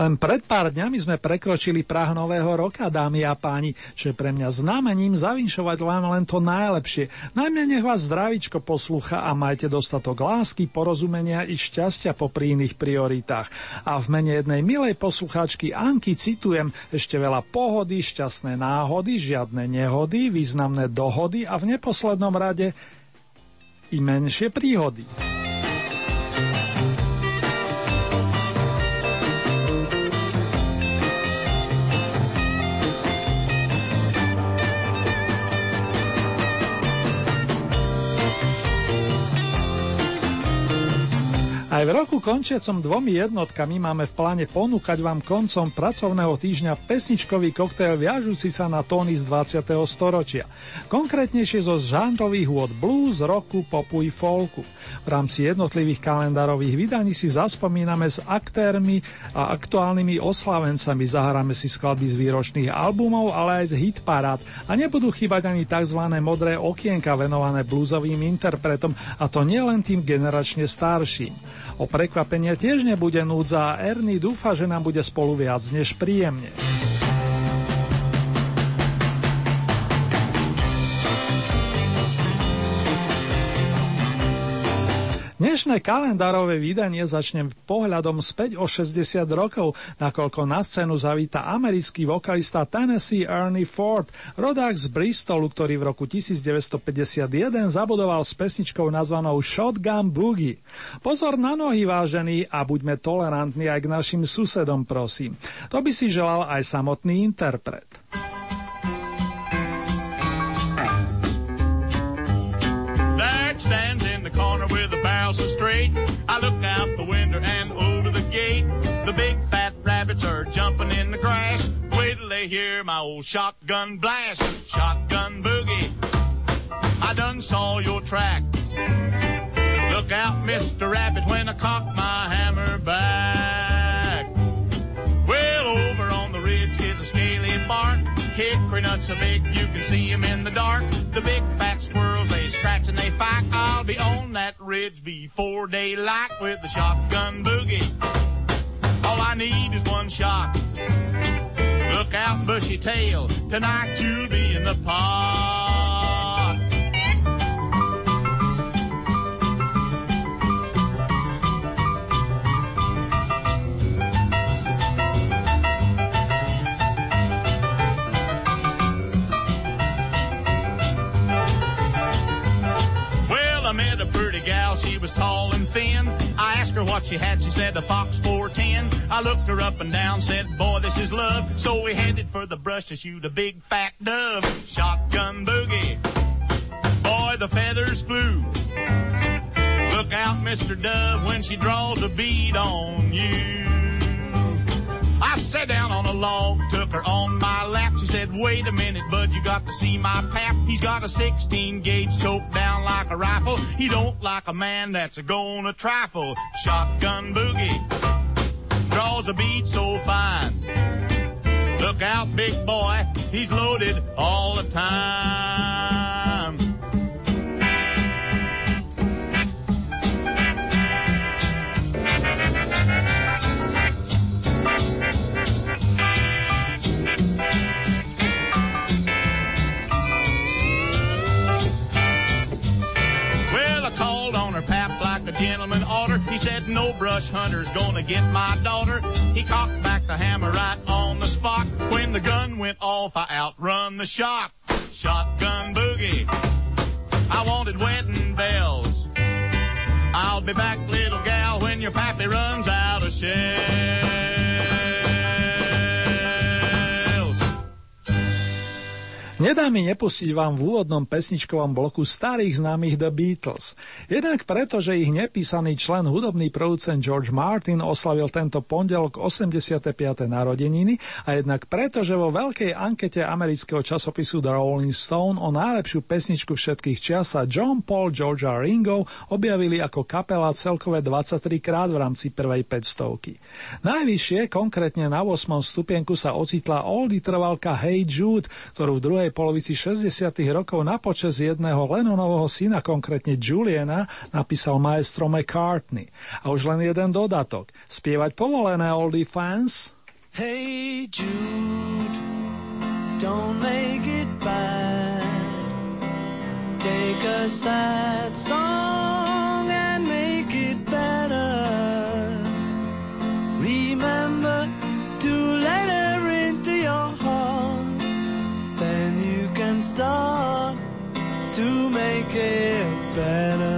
Len pred pár dňami sme prekročili Prah Nového roka, dámy a páni, čo je pre mňa znamením zavinšovať len, len to najlepšie. Najmä nech vás zdravičko poslucha a majte dostatok lásky, porozumenia i šťastia po iných prioritách. A v mene jednej milej poslucháčky Anky citujem ešte veľa pohody, šťastné náhody, žiadne nehody, významné dohody a v neposlednom rade i menšie príhody. Aj v roku končiacom dvomi jednotkami máme v pláne ponúkať vám koncom pracovného týždňa pesničkový koktejl viažúci sa na tóny z 20. storočia. Konkrétnejšie zo žánrových hôd blues, roku, popu i folku. V rámci jednotlivých kalendárových vydaní si zaspomíname s aktérmi a aktuálnymi oslavencami. Zahráme si skladby z výročných albumov, ale aj z hitparád. A nebudú chýbať ani tzv. modré okienka venované bluesovým interpretom, a to nielen tým generačne starším. O prekvapenie tiež nebude núdza a Ernie dúfa, že nám bude spolu viac než príjemne. Dnešné kalendárové vydanie začnem pohľadom späť o 60 rokov, nakoľko na scénu zavíta americký vokalista Tennessee Ernie Ford, rodák z Bristolu, ktorý v roku 1951 zabudoval s pesničkou nazvanou Shotgun Boogie. Pozor na nohy, vážení, a buďme tolerantní aj k našim susedom, prosím. To by si želal aj samotný interpret. Stands in the corner with a barrel so straight. I look out the window and over the gate. The big fat rabbits are jumping in the grass. Wait till they hear my old shotgun blast. Shotgun boogie. I done saw your track. Look out, Mr. Rabbit, when I cock So big you can see 'em in the dark. The big fat squirrels, they scratch and they fight. I'll be on that ridge before daylight with the shotgun boogie. All I need is one shot. Look out, bushy tail. Tonight you'll be in the pot. She was tall and thin. I asked her what she had, she said a Fox 410. I looked her up and down, said, boy, this is love. So we headed for the brush to shoot a big fat dove. Shotgun boogie. Boy, the feathers flew. Look out, Mr. Dove, when she draws a bead on you. Sat down on a log, took her on my lap. She said, wait a minute, bud, you got to see my pap. He's got a 16 gauge choked down like a rifle. He don't like a man that's a gonna trifle. Shotgun boogie draws a bead so fine. Look out, big boy, he's loaded all the time. Gentleman order. He said, no brush hunter's gonna get my daughter. He cocked back the hammer right on the spot. When the gun went off, I outrun the shot. Shotgun boogie. I wanted wedding bells. I'll be back, little gal, when your pappy runs out of shells. Nedá mi nepustiť vám v úvodnom pesničkovom bloku starých známych The Beatles. Jednak preto, že ich nepísaný člen hudobný producent George Martin oslavil tento pondelok 85. narodeniny a jednak preto, že vo veľkej ankete amerického časopisu The Rolling Stone o najlepšiu pesničku všetkých čias sa John Paul, George a Ringo objavili ako kapela celkové 23 krát v rámci prvej 500. Najvyššie, konkrétne na 8. stupienku sa ocitla oldie trvalka Hey Jude, ktorú v druhej druhej polovici 60. rokov na počas jedného Lennonovho syna, konkrétne Juliana, napísal maestro McCartney. A už len jeden dodatok. Spievať povolené oldie fans? Hey Jude, don't make it bad. Take a sad song to make it better.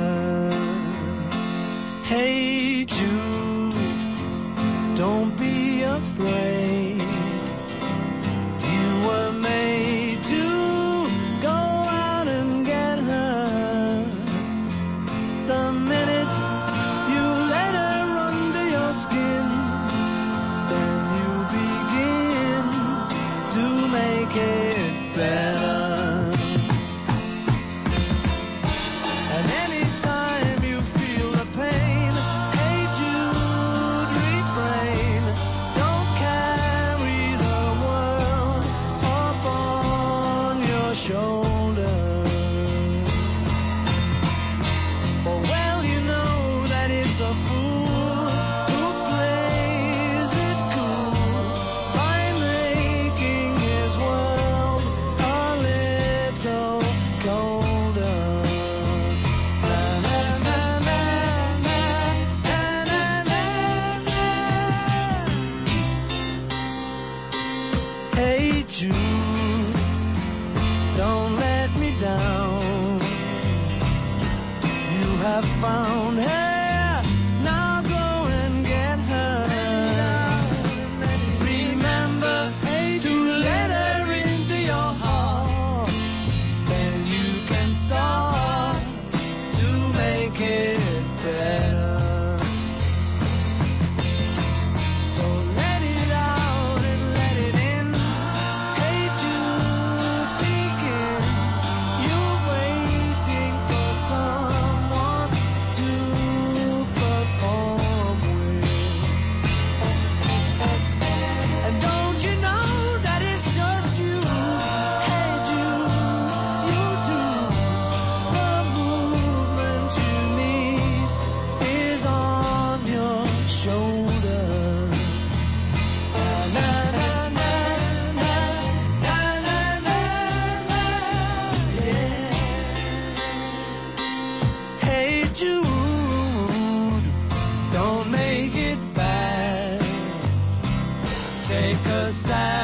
Side.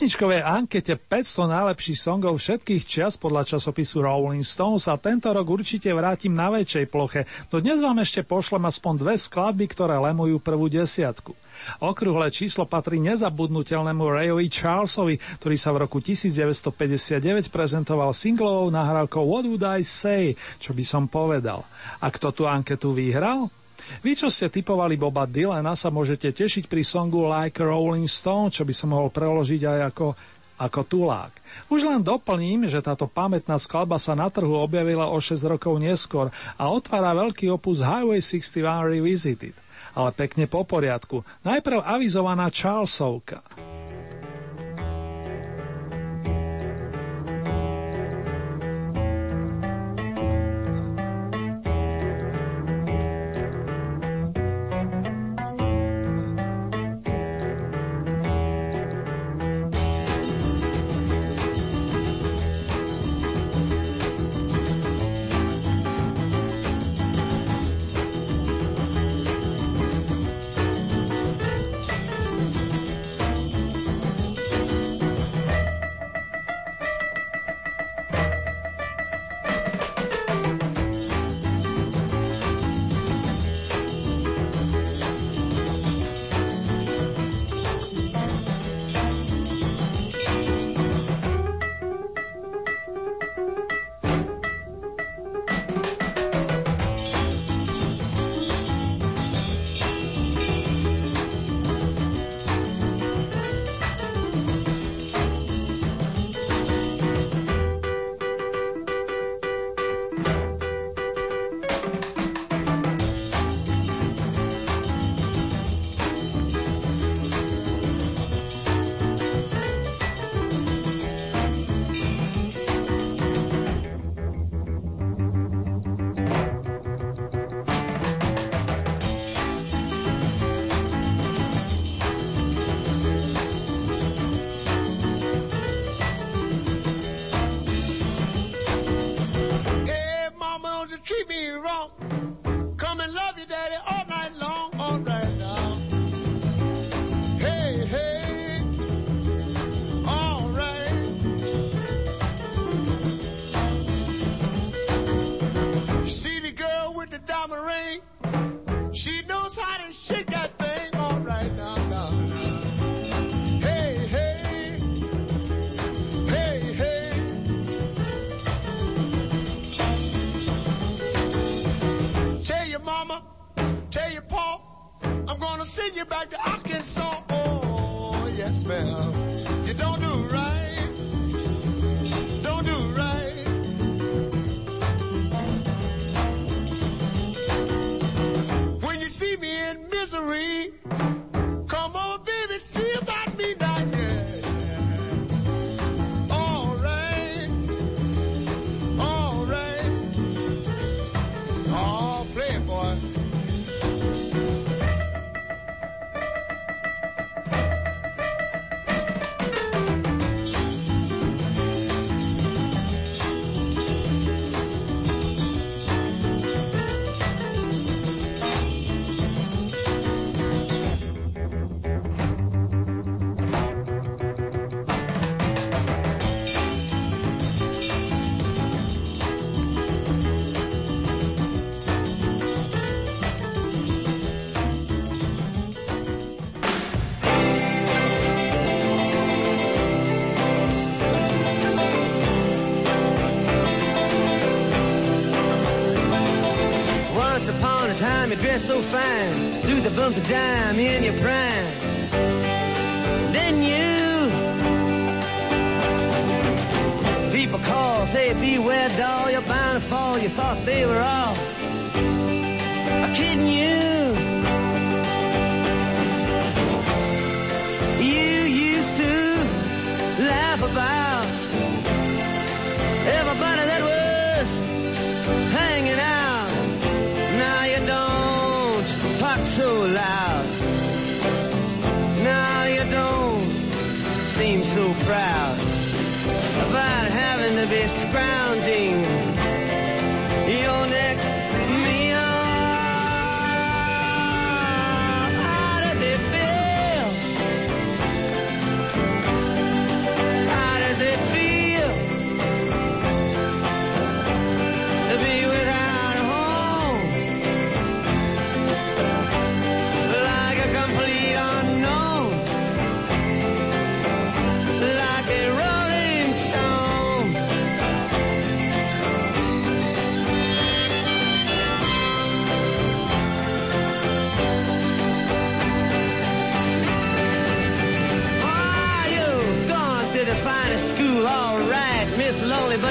Pesničkovej ankete 500 najlepších songov všetkých čias podľa časopisu Rolling Stones sa tento rok určite vrátim na väčšej ploche, no dnes vám ešte pošlem aspoň dve skladby, ktoré lemujú prvú desiatku. Okrúhle číslo patrí nezabudnutelnému Rayovi Charlesovi, ktorý sa v roku 1959 prezentoval singlovou nahrávkou What Would I Say, čo by som povedal. A kto tú anketu vyhral? Vy, čo ste typovali Boba Dylana, sa môžete tešiť pri songu Like Rolling Stone, čo by som mohol preložiť aj ako ako tulák. Už len doplním, že táto pamätná skladba sa na trhu objavila o 6 rokov neskôr a otvára veľký opus Highway 61 Revisited. Ale pekne po poriadku. Najprv avizovaná Charlesovka. Dress so fine, threw the bumps of dime in your prime. Then you, people call, say beware doll, you're bound to fall. You thought they were all kidding you. You used to laugh about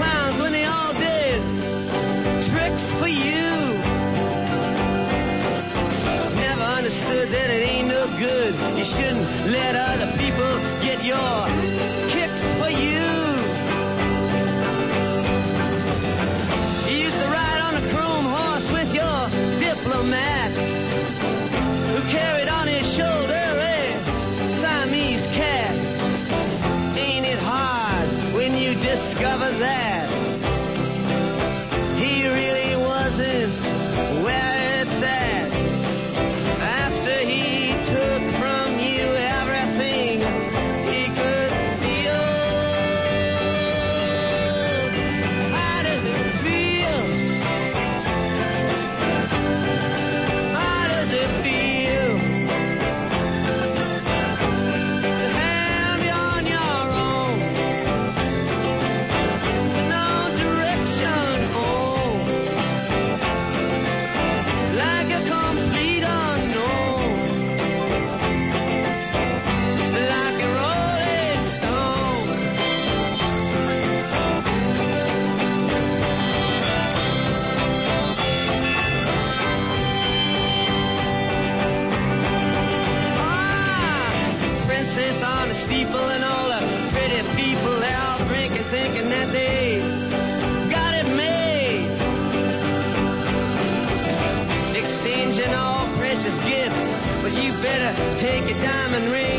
Clowns when they all did tricks for you. Never understood that it ain't no good. You shouldn't let other people get your kicks for you. You take your diamond ring,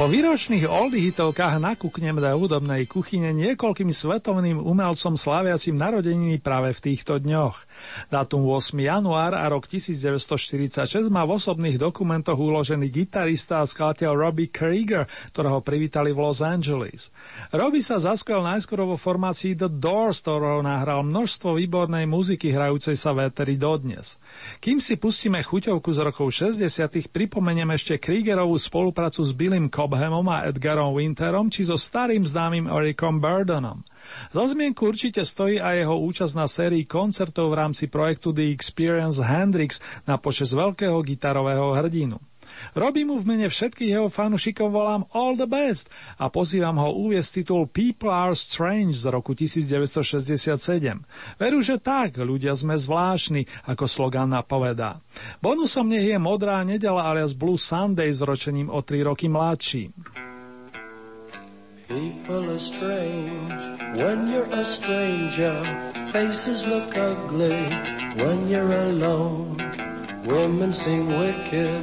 Po výročných oldie hitovkách nakúknem do hudobnej kuchyne niekoľkým svetovným umelcom sláviacim narodeniny práve v týchto dňoch. Dátum 8. január a rok 1946 má v osobných dokumentoch uložený gitarista a skladateľ Robbie Krieger, ktorého privítali v Los Angeles. Robbie sa zaskvel najskôr vo formácii The Doors, ktorou nahral množstvo výbornej muziky hrajúcej sa véteri dodnes. Kým si pustíme chuťovku z rokov 60 pripomeniem ešte Kriegerovú spoluprácu s Billym Cobhamom a Edgarom Winterom či so starým známym Ericom Burdenom. Za zmienku určite stojí aj jeho účasť na sérii koncertov v rámci projektu The Experience Hendrix na počas veľkého gitarového hrdinu. Robím mu v mene všetkých jeho fanúšikov volám All the Best a pozývam ho uviesť titul People Are Strange z roku 1967. Veru, že tak, ľudia sme zvláštni, ako slogan napovedá. Bonusom nech je Modrá nedela alias Blue Sunday s ročením o 3 roky mladší. People are strange when you're a stranger. Faces look ugly when you're alone. Women seem wicked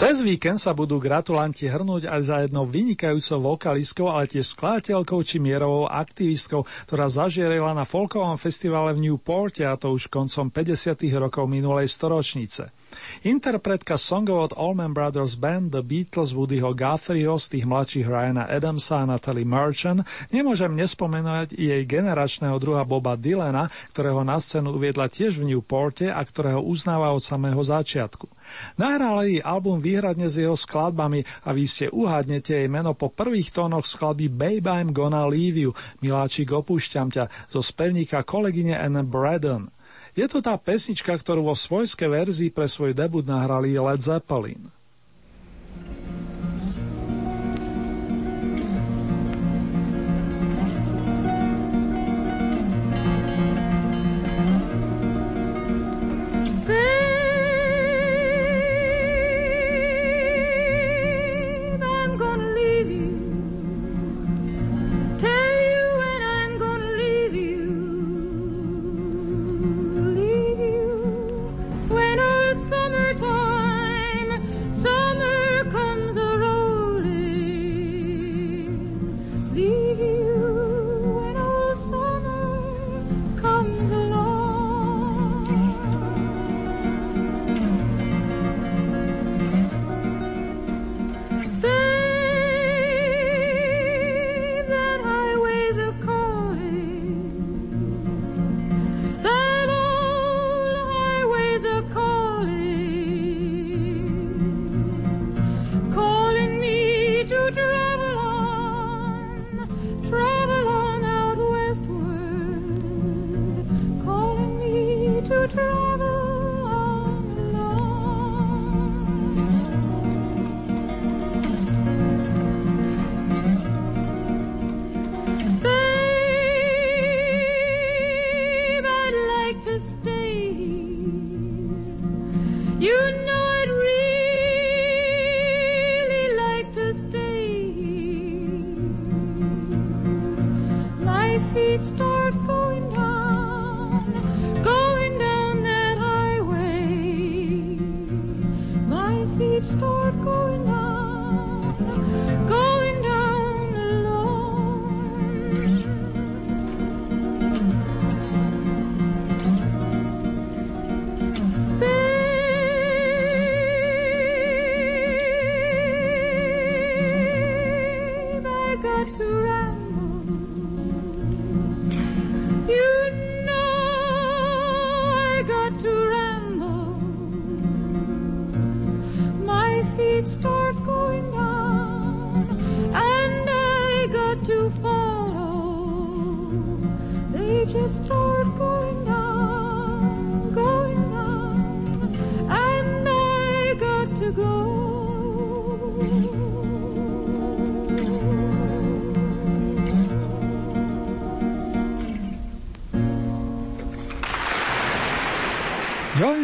Cez víkend sa budú gratulanti hrnúť aj za jednou vynikajúcou vokalistkou, ale tiež skladateľkou či mierovou aktivistkou, ktorá zažierila na folkovom festivale v Newporte a to už koncom 50. rokov minulej storočnice. Interpretka songov od Allman Brothers Band The Beatles Woodyho Guthrieho z tých mladších Ryana Adamsa a Natalie Merchant nemôžem nespomenúť jej generačného druha Boba Dylana, ktorého na scénu uviedla tiež v Newporte a ktorého uznáva od samého začiatku. Nahrala jej album výhradne s jeho skladbami a vy ste uhádnete jej meno po prvých tónoch skladby Babe I'm Gonna Leave You, Miláčik opúšťam ťa, zo spevníka kolegyne Anne Braddon. Je to tá pesnička, ktorú vo svojskej verzii pre svoj debut nahrali Led Zeppelin.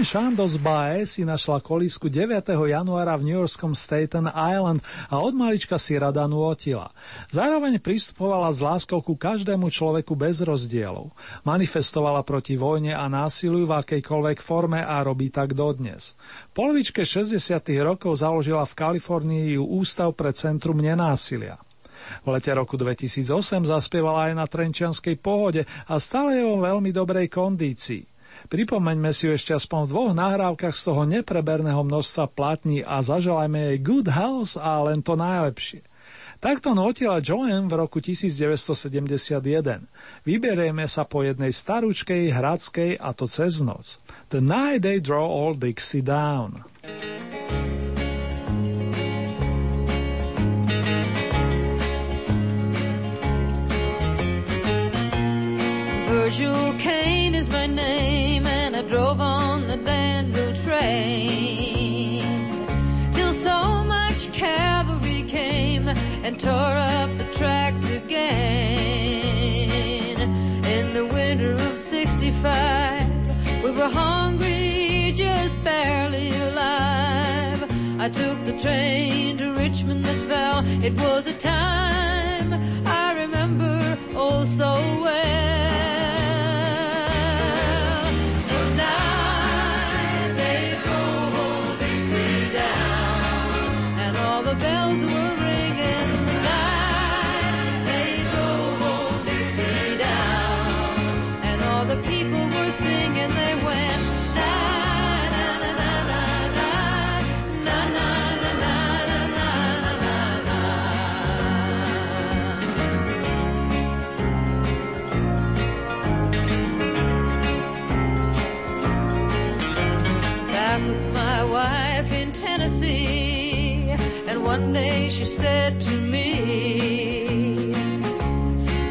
Chandos Bae si našla kolísku 9. januára v New Yorkskom Staten Island a od malička si rada nôtila. Zároveň pristupovala s láskou ku každému človeku bez rozdielov. Manifestovala proti vojne a násiliu v akejkoľvek forme a robí tak dodnes. V polovičke 60. rokov založila v Kalifornii Ústav pre centrum nenásilia. V lete roku 2008 zaspievala aj na Trenčianskej pohode a stále je vo veľmi dobrej kondícii. Pripomeňme si ju ešte aspoň v dvoch nahrávkach z toho nepreberného množstva platní a zaželajme jej good health a len to najlepšie. Takto notila Joanne v roku 1971. Vyberieme sa po jednej staručkej hradskej a to cez noc. The night they draw all Dixie down. Virgil Kane is my name, and I drove on the Danville train till so much cavalry came and tore up the tracks again. In the winter of 65, we were hungry, just barely alive. I took the train to Richmond that fell. It was a time I remember oh so well. Sunday she said to me,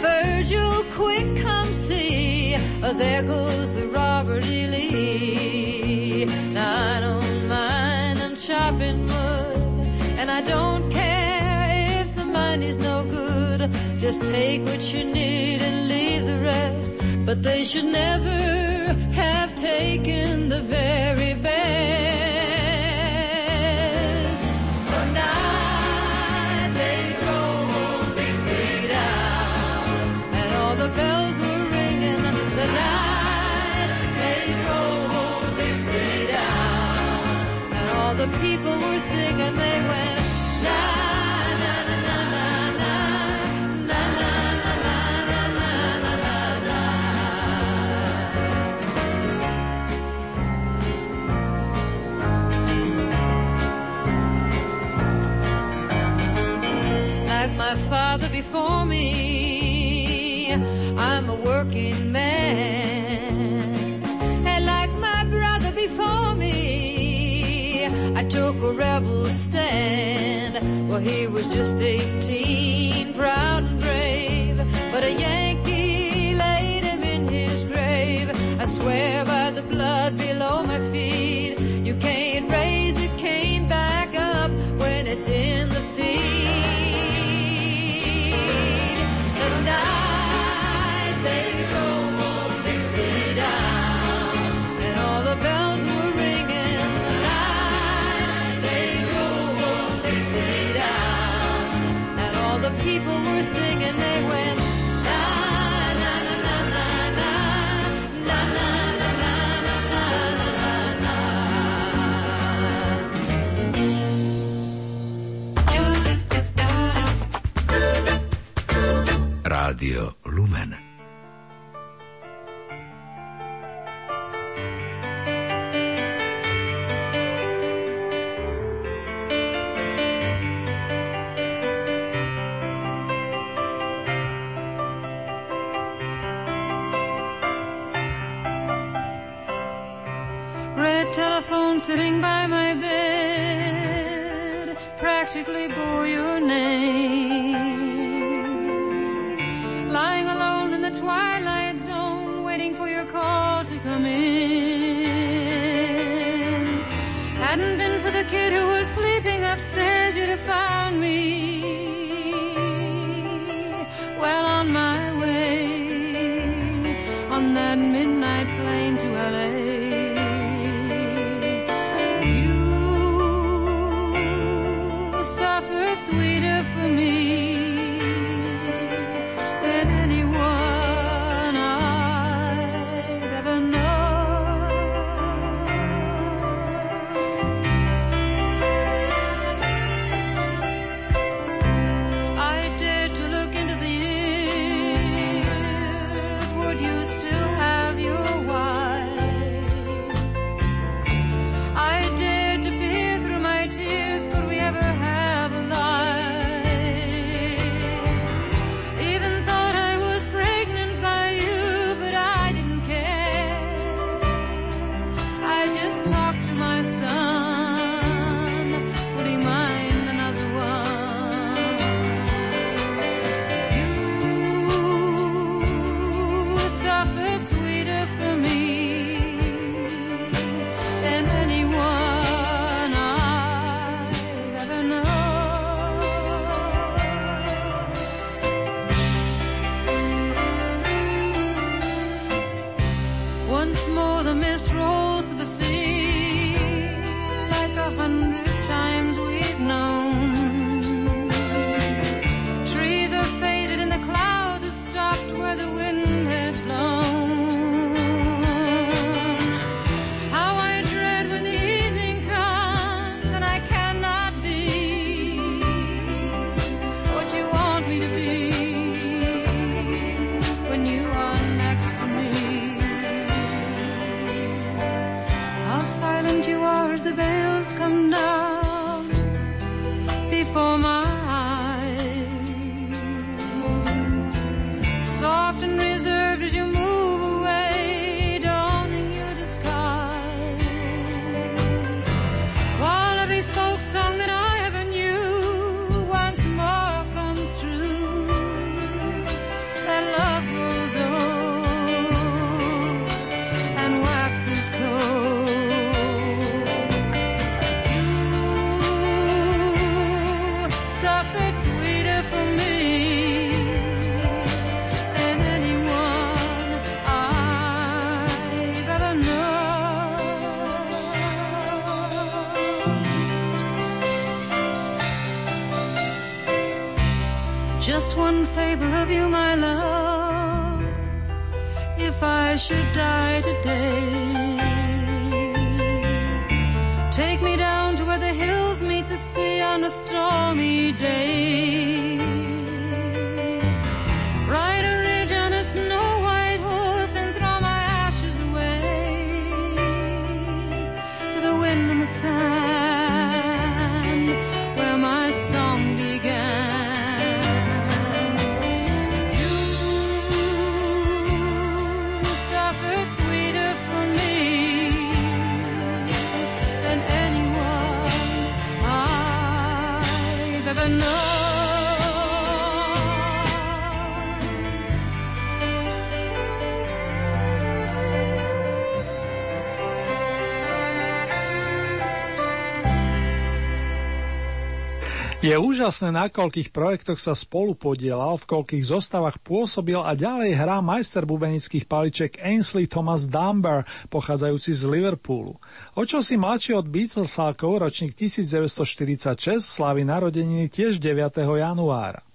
Virgil, quick, come see, oh, there goes the Robert E. Lee. Now I don't mind, I'm chopping wood, and I don't care if the money's no good. Just take what you need and leave the rest. But they should never have taken the very best. the people were singing, they went, na, na, na, na. Like my father before me Well, he was just 18, proud and brave, but a Yankee laid him in his grave. I swear by the blood below my feet, you can't raise the cane back up when it's in the feet. Radio. never know Je úžasné, na koľkých projektoch sa spolu podielal, v koľkých zostavách pôsobil a ďalej hrá majster bubenických paliček Ainsley Thomas Dunbar, pochádzajúci z Liverpoolu. O čo si mladší od Beatlesákov, ročník 1946, slaví narodeniny tiež 9. januára.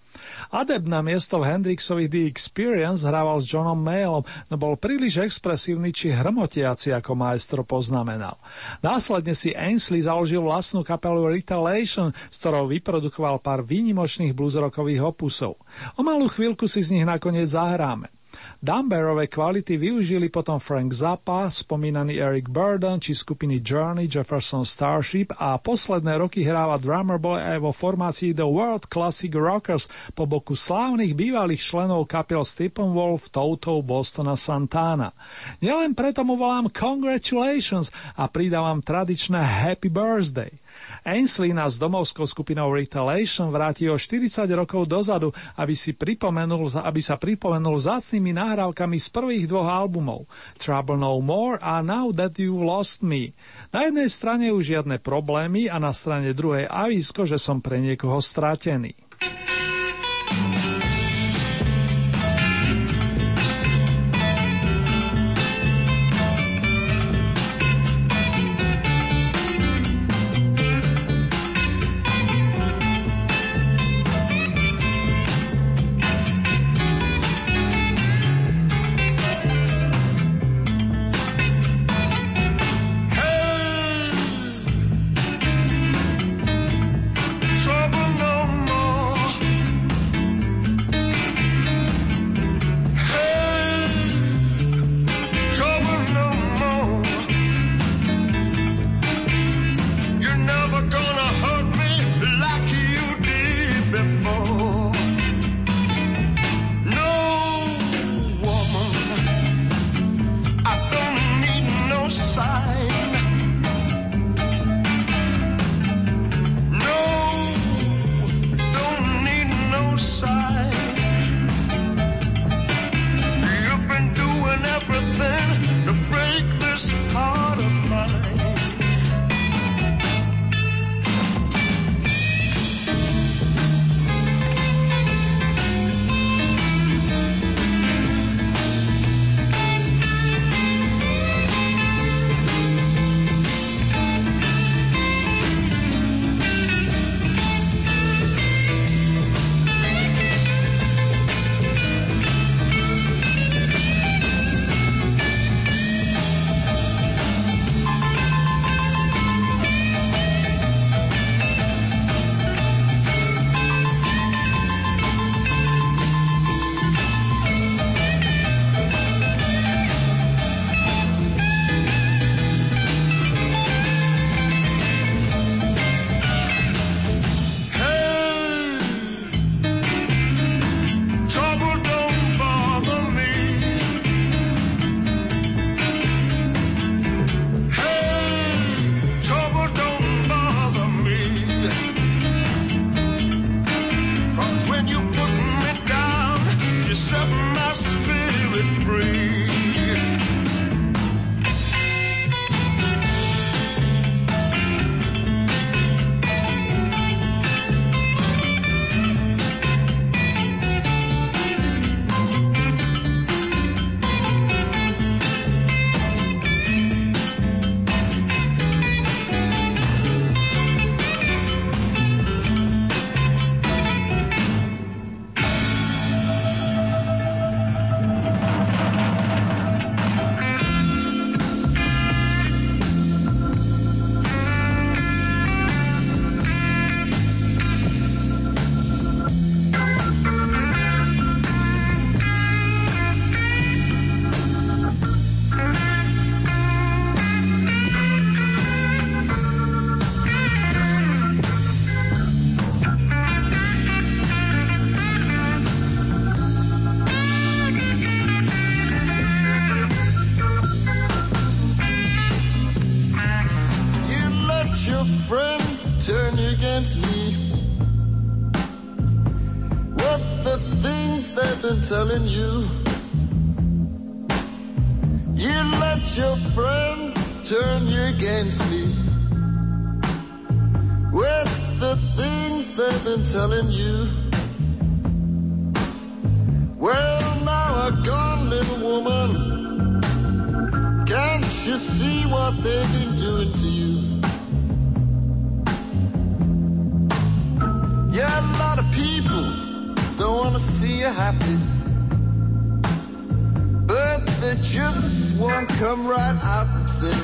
Adeb na miesto v Hendrixových The Experience hrával s Johnom Mayallom, no bol príliš expresívny či hrmotiaci, ako maestro poznamenal. Následne si Ainsley založil vlastnú kapelu Retaliation, s ktorou vyprodukoval pár výnimočných bluesrockových opusov. O malú chvíľku si z nich nakoniec zahráme. Dunbarové kvality využili potom Frank Zappa, spomínaný Eric Burden či skupiny Journey, Jefferson Starship a posledné roky hráva Drummer Boy aj vo formácii The World Classic Rockers po boku slávnych bývalých členov kapel Steppenwolf, Toto, Boston a Santana. Nielen preto mu volám Congratulations a pridávam tradičné Happy Birthday. Ainsley nás domovskou skupinou Retaliation vráti o 40 rokov dozadu, aby, si pripomenul, aby sa pripomenul zácnými nahrávkami z prvých dvoch albumov Trouble No More a Now That You Lost Me. Na jednej strane už žiadne problémy a na strane druhej avísko, že som pre niekoho stratený. Trouble no to see you happy. But they just won't come right out and say.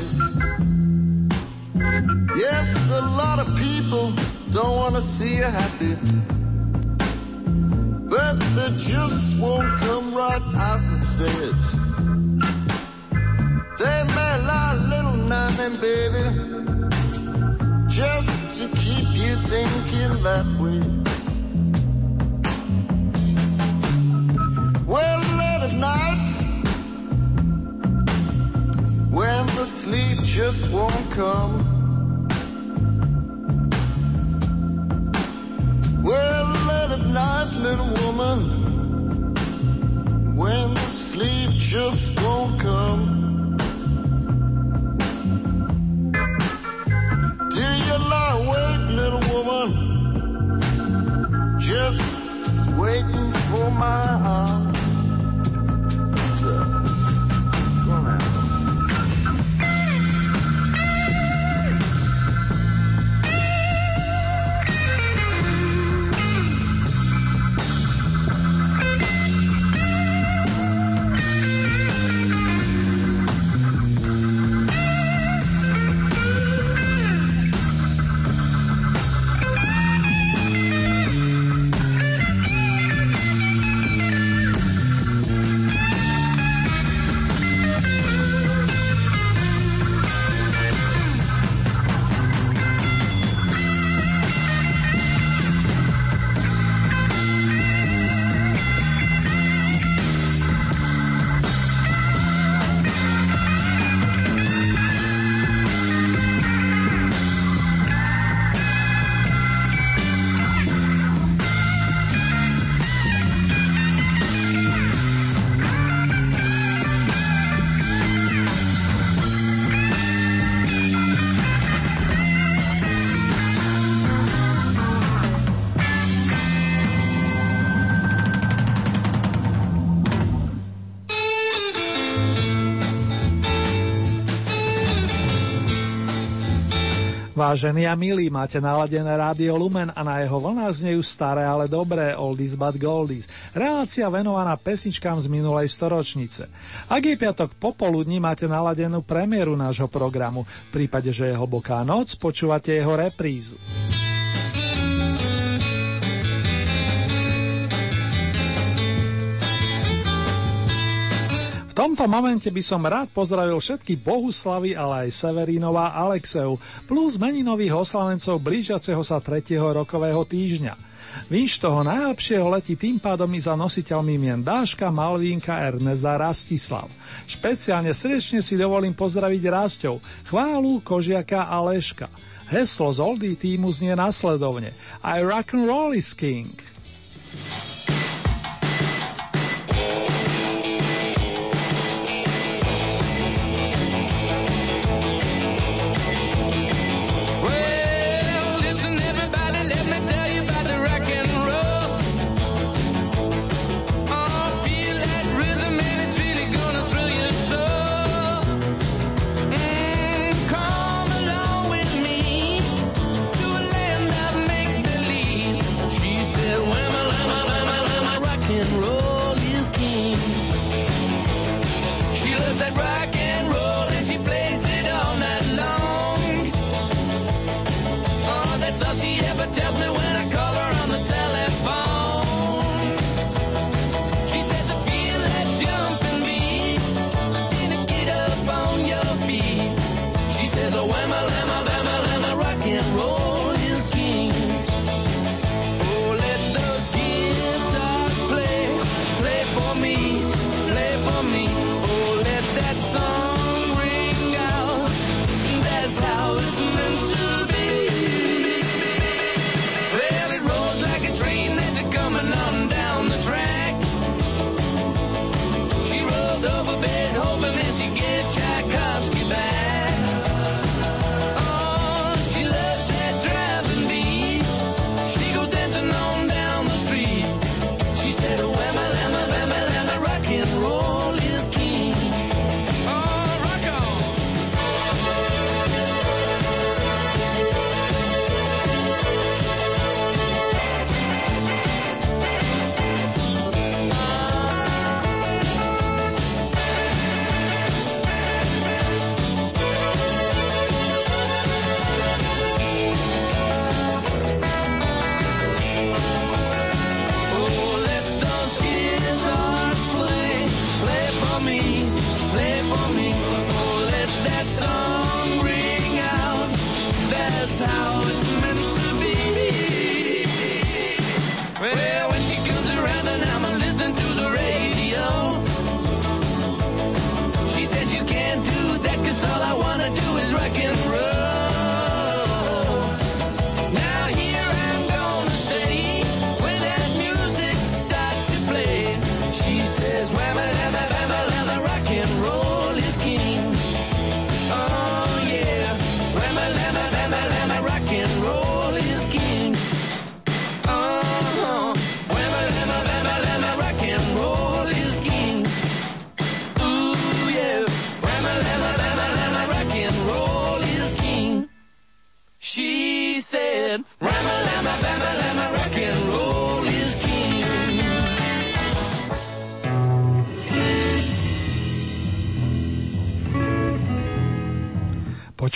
Yes, a lot of people don't want to see you happy. But they just won't come right out and say it. They may lie a little now and then, baby, just to keep you thinking that way. Well, late at night, when the sleep just won't come. Well, late at night, little woman, when the sleep just won't come. Do you lie awake, little woman, just waiting for my arms? Vážení a milí, máte naladené rádio Lumen a na jeho vlnách znejú staré, ale dobré oldies but goldies. Relácia venovaná pesničkám z minulej storočnice. Ak je piatok popoludní, máte naladenú premiéru nášho programu. V prípade, že je hlboká noc, počúvate jeho reprízu. Tomto momente by som rád pozdravil všetky Bohuslavy, ale aj Severinova a Alexeu, plus meninových oslavencov blížiaceho sa 3. rokového týždňa. Vinš toho najlepšieho letí tým pádom i za nositeľmi mien Dáška, Malvínka, Ernesta, Rastislav. Špeciálne srdečne si dovolím pozdraviť Rásťov, Chválu, Kožiaka a Leška. Heslo z Oldie týmu znie nasledovne I rock and roll is king.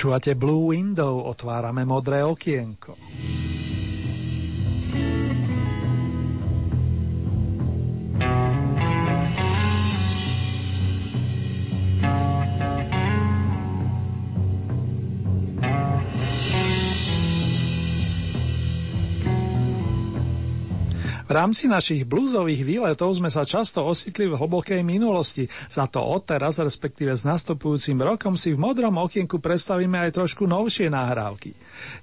Počúvate Blue Window, otvárame modré okienko. V rámci našich blúzových výletov sme sa často ositli v hlbokej minulosti, za to odteraz, respektíve s nastupujúcim rokom si v modrom okienku predstavíme aj trošku novšie nahrávky.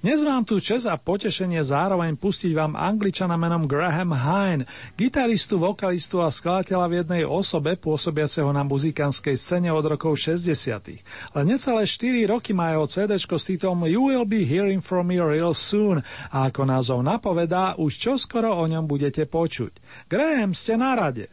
Dnes vám tu čas a potešenie zároveň pustiť vám angličana menom Graham Hine, gitaristu, vokalistu a skladateľa v jednej osobe pôsobiaceho na muzikánskej scéne od rokov 60. Len necelé 4 roky má jeho CD s titulom You will be hearing from me real soon a ako názov napovedá, už čoskoro o ňom budete počuť. Graham, ste na rade.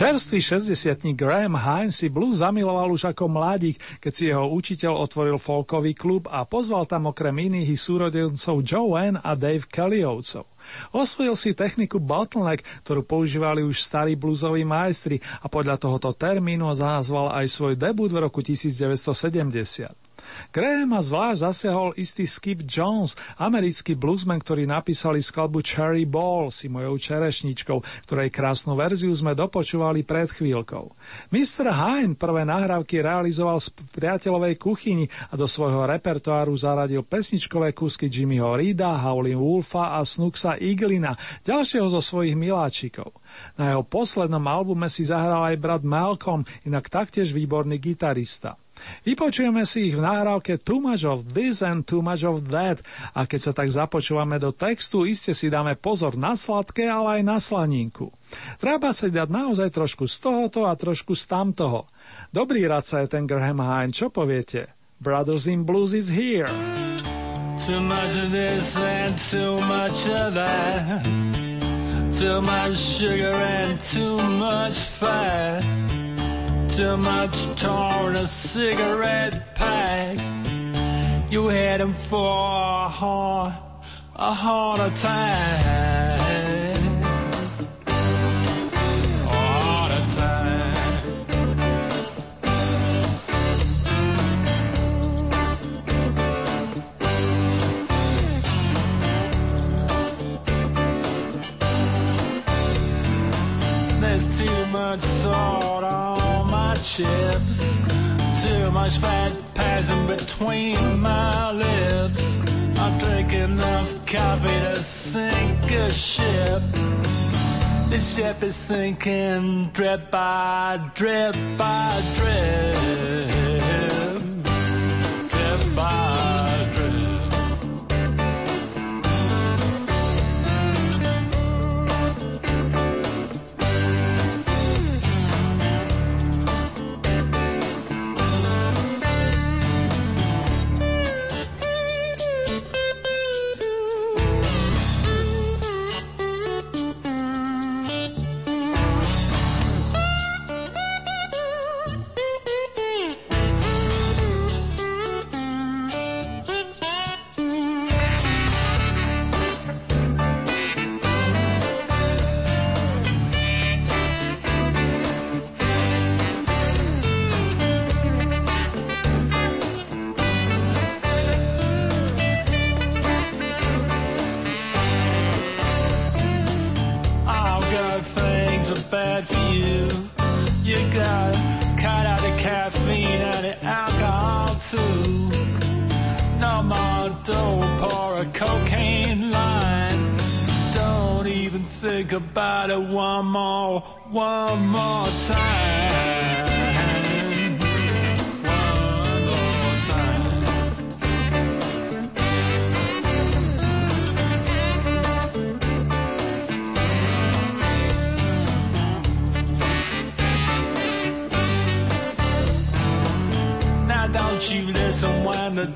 Čerstvý 60 Graham Hine si blues zamiloval už ako mladík, keď si jeho učiteľ otvoril folkový klub a pozval tam okrem iných súrodencov Joanne a Dave Kellyovcov. Osvojil si techniku bottleneck, ktorú používali už starí bluesoví majstri a podľa tohoto termínu nazval aj svoj debut v roku 1970. Grahama zvlášť zasiahol istý Skip Jones, americký bluesman, ktorý napísali skladbu Cherry Ball si mojou čerešničkou, ktorej krásnu verziu sme dopočúvali pred chvíľkou. Mr. Hine prvé nahrávky realizoval v priateľovej kuchyni a do svojho repertoáru zaradil pesničkové kúsky Jimmyho Reeda, Howlin' Wolfa a Snooks'a Iglina, ďalšieho zo svojich miláčikov. Na jeho poslednom albume si zahral aj brat Malcolm, inak taktiež výborný gitarista. Vypočujeme si ich v nahrávke Too much of this and too much of that a keď sa tak započúvame do textu, iste si dáme pozor na sladké, ale aj na slaninku. Treba sa dať naozaj trošku z tohoto a trošku z tamtoho. Dobrý radca je ten Graham Hine, čo poviete? Brothers in Blues is here. Too much of this and too much of that. Too much sugar and too much fat. Too much torn a cigarette pack. You had him for a heart, a heart attack. Chips. Too much fat passing between my lips. I drink enough coffee to sink a ship. This ship is sinking drip by drip by drip. Drip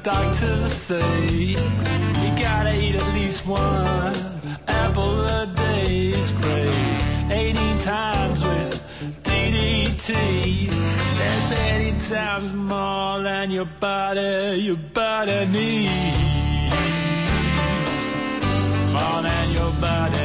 doctors say you gotta eat at least one apple a day is great. 18 times with DDT. That's 80 times more than your body, your body needs. More than your body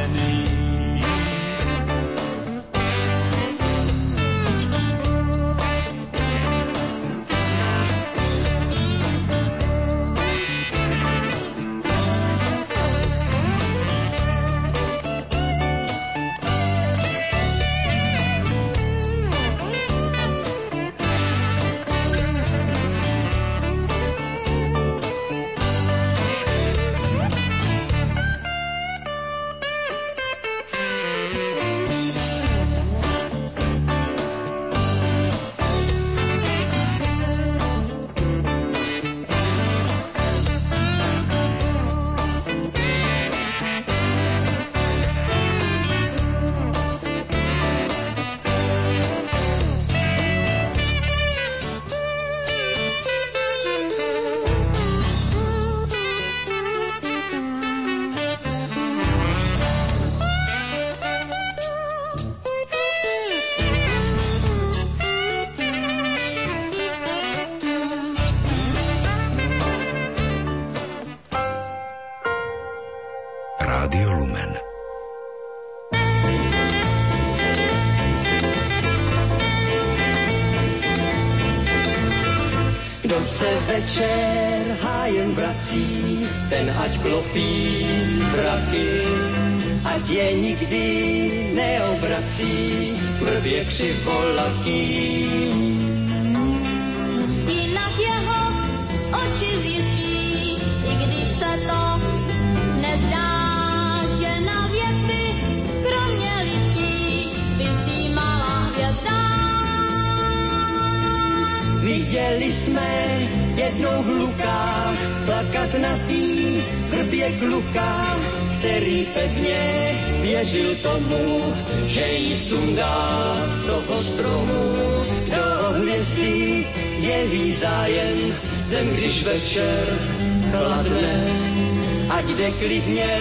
věřil tomu, že jí sundá z toho stromu. Kdo o hvězdy jeví zájem, zem když večer chladne, ať jde klidně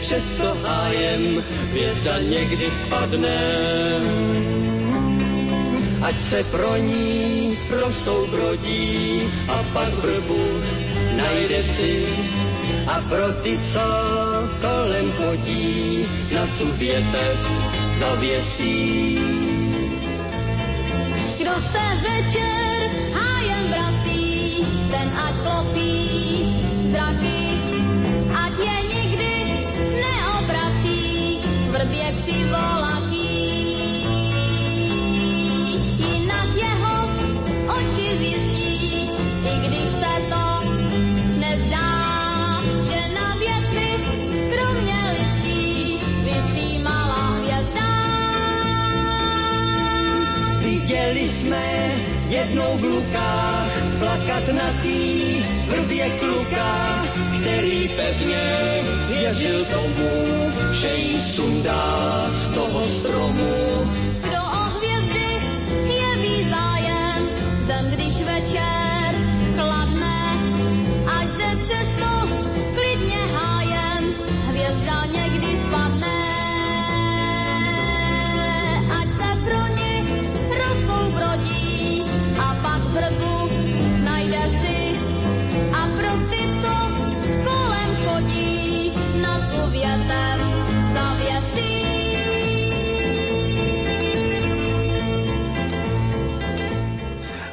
přes to hájem, hvězda někdy spadne. Ať se pro ní prosoubrodí a pak vrbu najde si a pro ty, co kolem chodí, na tu větev zavěsí. Kdo se večer hájem vrací, ten ať klopí zraky, ať je nikdy neobrací, vrbě křivolatý. Viděli jsme jednou v lukách plakat na tý vrbě kluka, který pevně věřil tomu, že jí sundá z toho stromu. Kdo o hvězdy jeví zájem, zem když večer chladne, ať jde přesto najde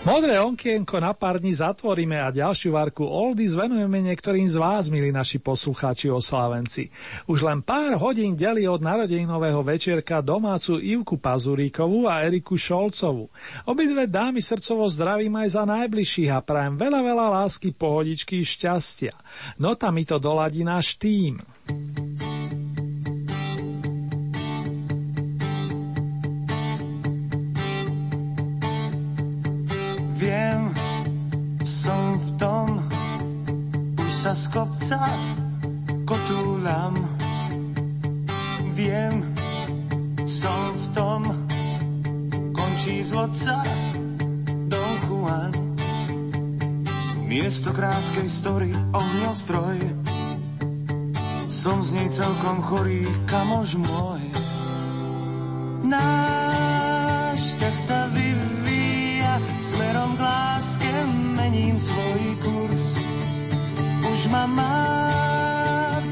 Modré okienko na pár dní zatvoríme a ďalšiu varku Oldies venujeme niektorým z vás, milí naši poslucháči oslávenci. Už len pár hodín delí od narodeninového večierka domácu Ivku Pazuríkovú a Eriku Šolcovú. Obidve dámy srdcovo zdravím aj za najbližších a prajem veľa, veľa lásky, pohodičky, šťastia. Nota mi to doladí náš tým. Viem, som v tom, už sa z kopca kotúľam. Viem, som v tom, končí zlodca Don Juan. Miesto krátkej story, ohňostroj, som z nej celkom chorý, kamož môj. Náš vzťah sa vyvíja mením svoj kurz. Už ma má,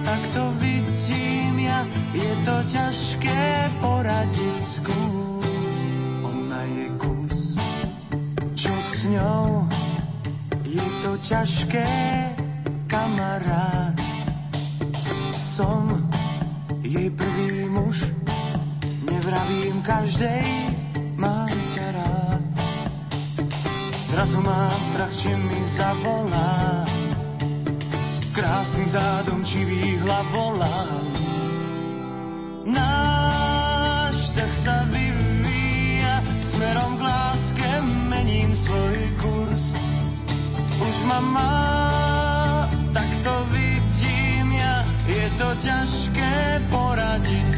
tak to vidím ja, je to ťažké poradiť skús. Ona je kus, čo s ňou, je to ťažké, kamarát. Som jej prvý muž, nevravím každej, Zrazu mám strach, či mi zavolá. Krásny zádomčivý hlavolám. Náš vzťah sa vyvíja smerom k láske, mením svoj kurz. Už ma má, tak to vidím ja, je to ťažké poradiť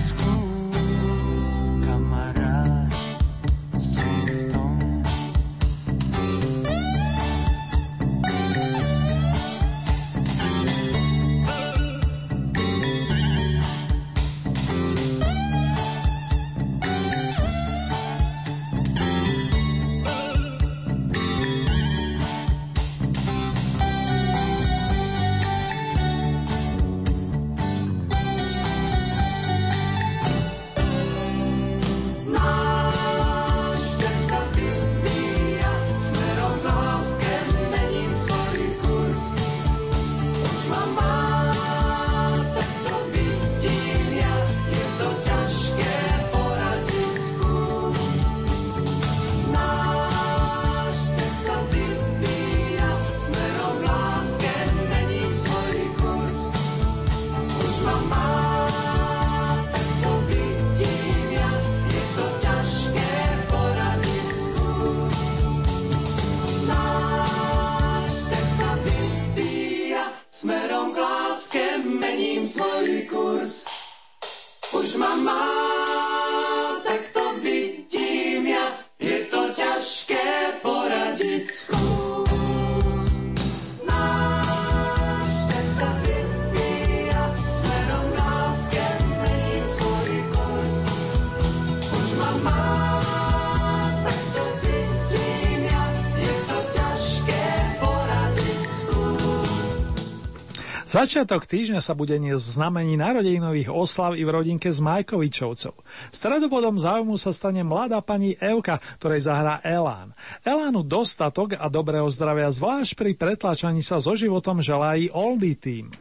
Začiatok týždňa sa bude niesť v znamení narodeninových oslav i v rodinke z Majkovičovcov. Stredobodom záujmu sa stane mladá pani Evka, ktorej zahrá Elán. Elánu dostatok a dobrého zdravia zvlášť pri pretláčaní sa so životom želají i Oldy Team.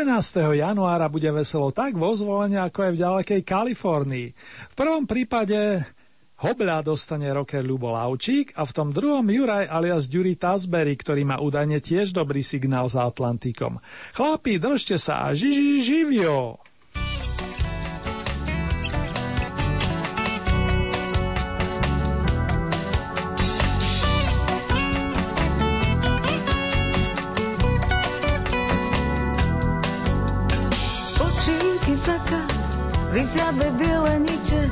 11. januára bude veselo tak vo zvolenia, ako aj v ďalekej Kalifornii. V prvom prípade Hobľa dostane roker Ľubo Laučík a v tom druhom Juraj alias Jury Tazberry, ktorý má údajne tiež dobrý signál za Atlantikom. Chlapi, držte sa a žiži živio! 52 bielenite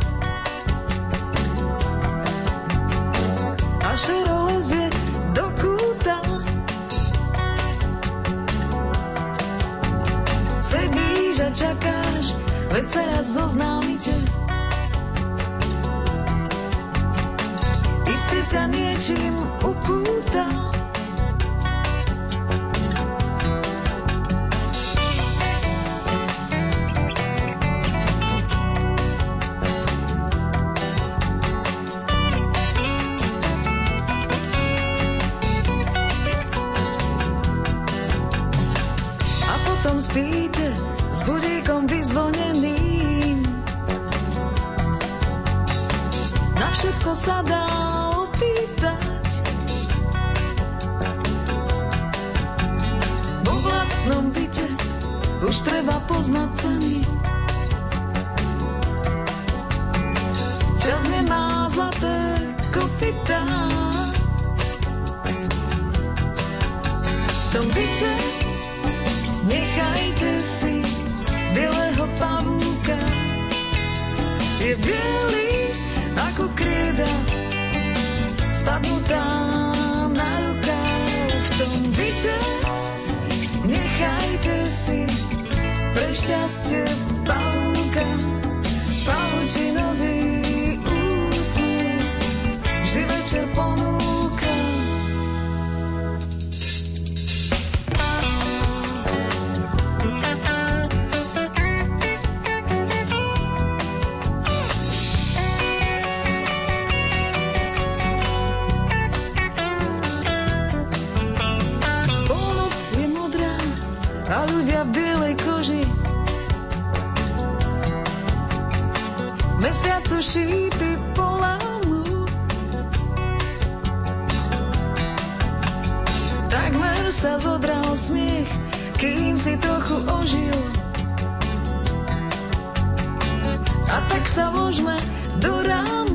a šero lezie do kúta. Sedíš a čakáš, veď sa raz zoznámite. Isté ťa niečím upúta. sa zodral smiech, kým si trochu ožil. A tak sa môžeme do rána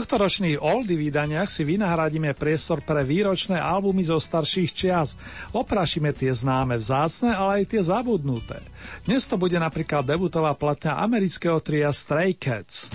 tohto ročných oldy vydaniach si vynahradíme priestor pre výročné albumy zo starších čias. Oprašíme tie známe vzácne, ale aj tie zabudnuté. Dnes to bude napríklad debutová platňa amerického tria Stray Cats.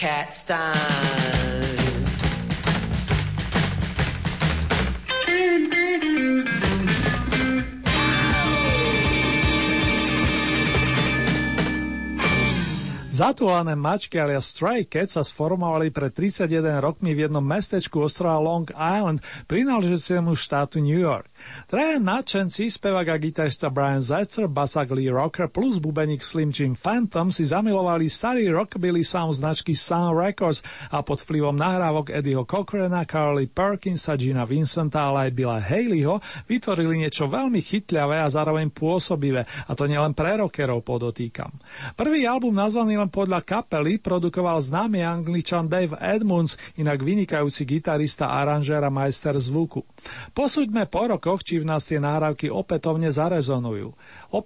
Cat style. Zatúlané mačky alias Stray Cats sa sformovali pred 31 rokmi v jednom mestečku ostrova Long Island, prináležiciemu štátu New York. Traja nadšenci, spevák a gitarista Brian Zetzer, basák Lee Rocker plus bubeník Slim Jim Phantom si zamilovali starý rockabilly sound značky Sound Records a pod vplyvom nahrávok Eddieho Cochrana, Carly Perkinsa, Gina Vincenta, ale aj Billa Haleyho vytvorili niečo veľmi chytľavé a zároveň pôsobivé, a to nielen pre rockerov podotýkam. Prvý album nazvaný len podľa kapely produkoval známy angličan Dave Edmunds, inak vynikajúci gitarista, aranžér a majster zvuku. Posúďme po rokoch, či v nás tie náhrávky opätovne zarezonujú. O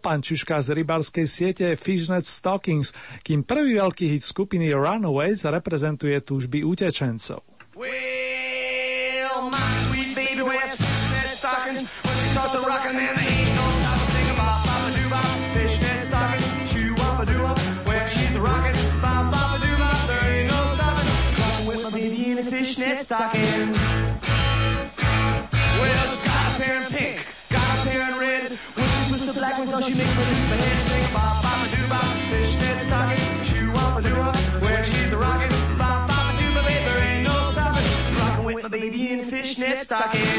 z rybarskej siete Fishnet Stockings, kým prvý veľký hit skupiny Runaways reprezentuje túžby utečencov. Fishnet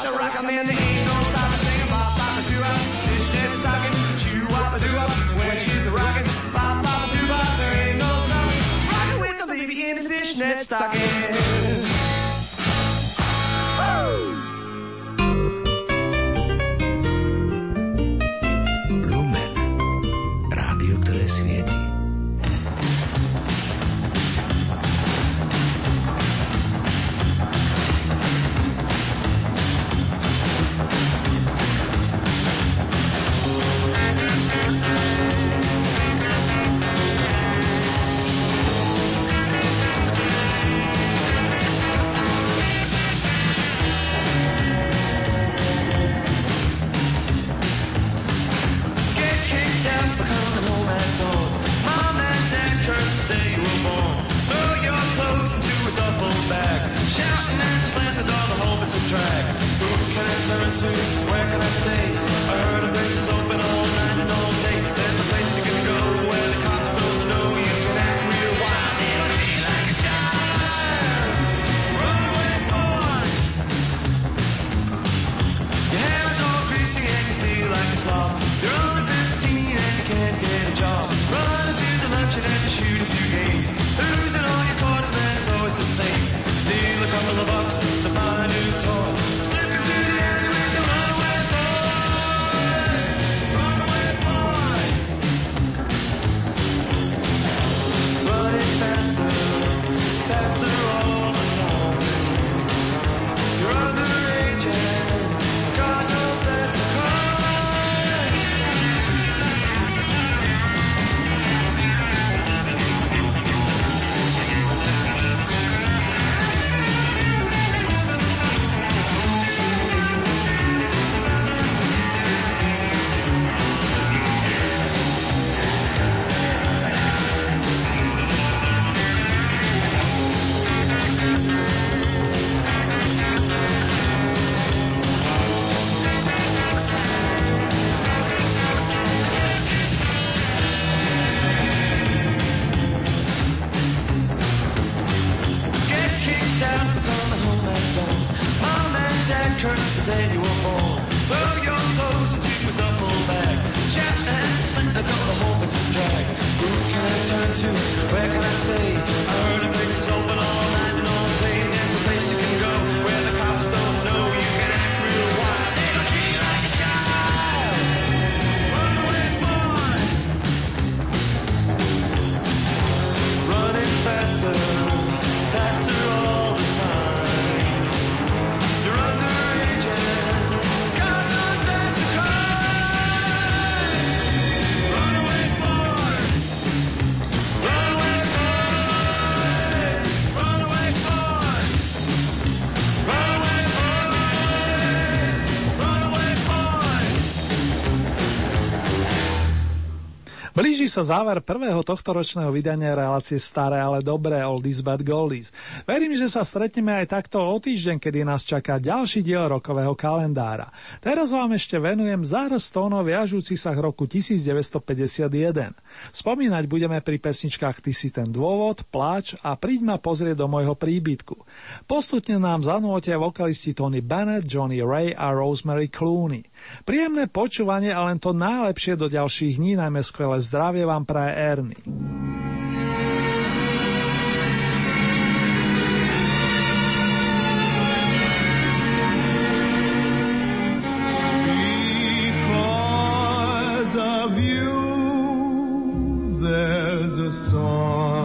such a rocker man, they ain't gonna stop to sing about Papa Tuba. Fishnet stocking, chew up a doo when she's a rockin'. Papa Tuba, there ain't no stopping. Rockin' with the baby in his fishnet stocking. Sa záver prvého tohto ročného vydania relácie Staré, ale dobré Oldies but Goldies. Verím, že sa stretneme aj takto o týždeň, kedy nás čaká ďalší diel rokového kalendára. Teraz vám ešte venujem záraz tónov viažúcich sa k roku 1951. Spomínať budeme pri pesničkách Ty si ten dôvod, Pláč a Príď ma pozrieť do môjho príbytku. Postupne nám zanúotia vokalisti Tony Bennett, Johnny Ray a Rosemary Clooney. Príjemné počúvanie a len to najlepšie do ďalších dní, najmä skvelé zdravie vám praje Ernie. Because of you, there's a song.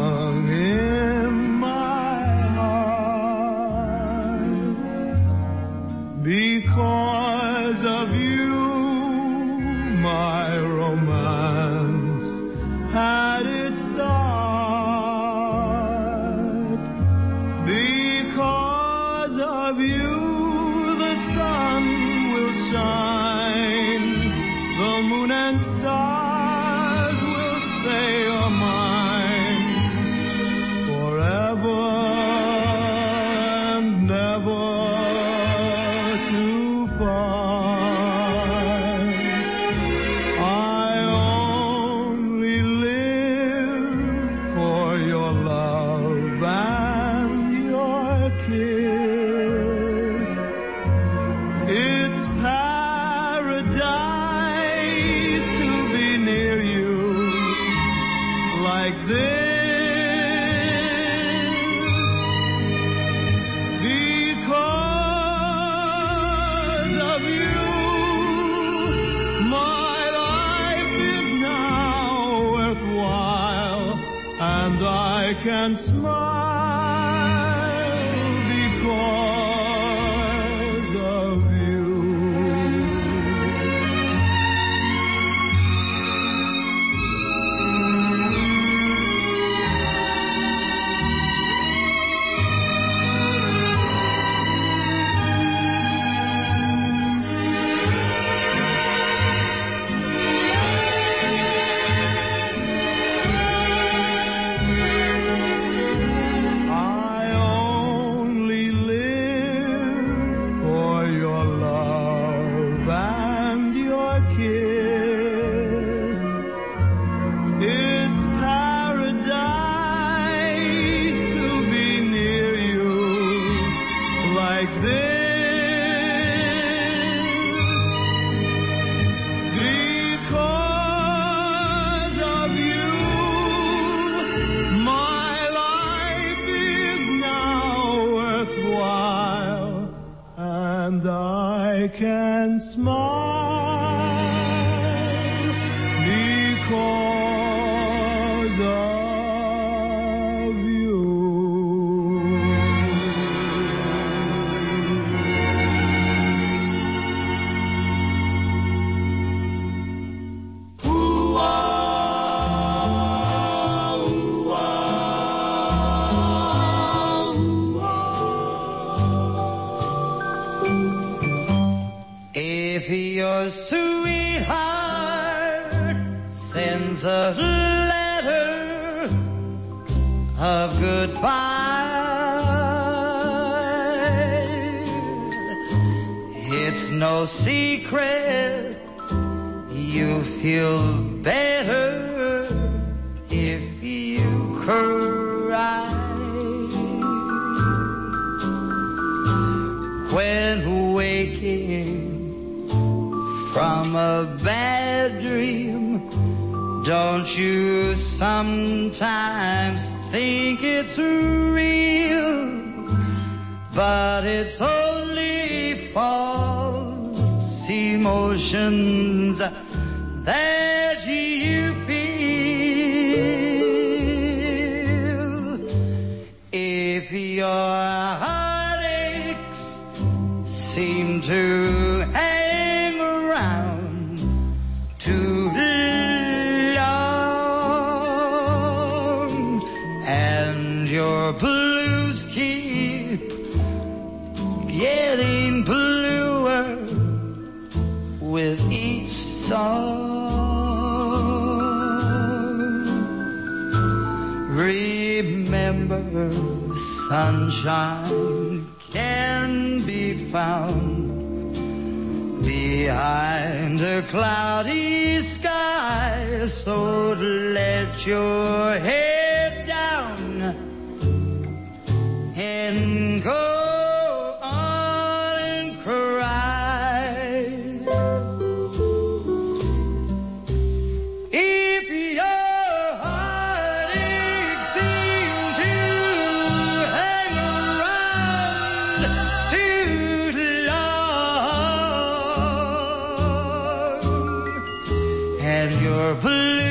And your blues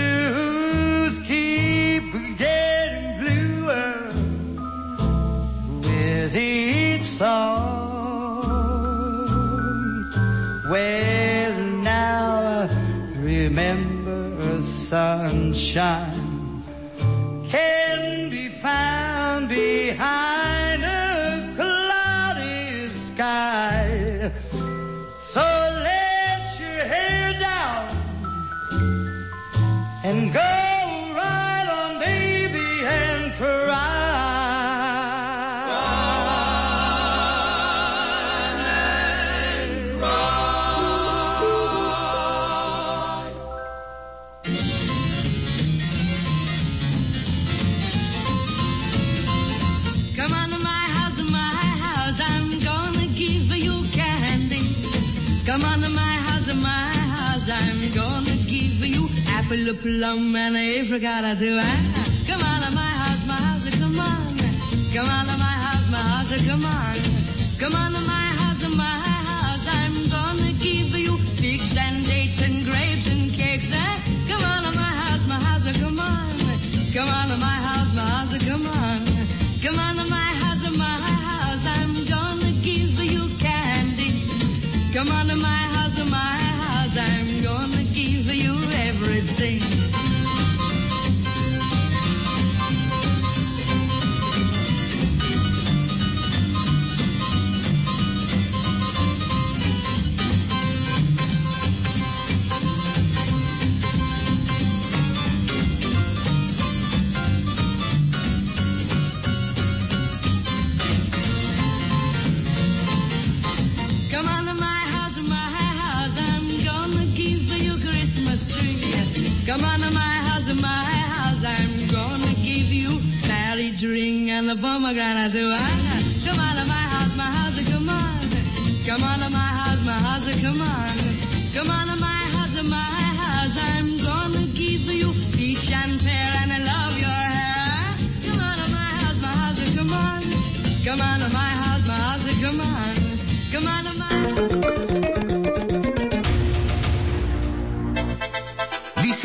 plum, and apricot too. Ah, Come on to my house, my house, come on. Come on to my house, my house, come on. Come on to my house, my house, I'm gonna give you figs and dates and grapes and cakes. Ah, Come on to my house, my house, come on. Come on to my house, my house, come on. Come on to my house, my house, I'm gonna give you candy. Come on to my house, my house, I'm the pomegranate too. Ah, Come on to my house, my house, come on. Come on to my house, my house, come on. Come on to my house, my house, I'm gonna give you peach and pear and I love your hair. Come on to my house, my house, come on. Come on to my house, my house, come on. Come on to my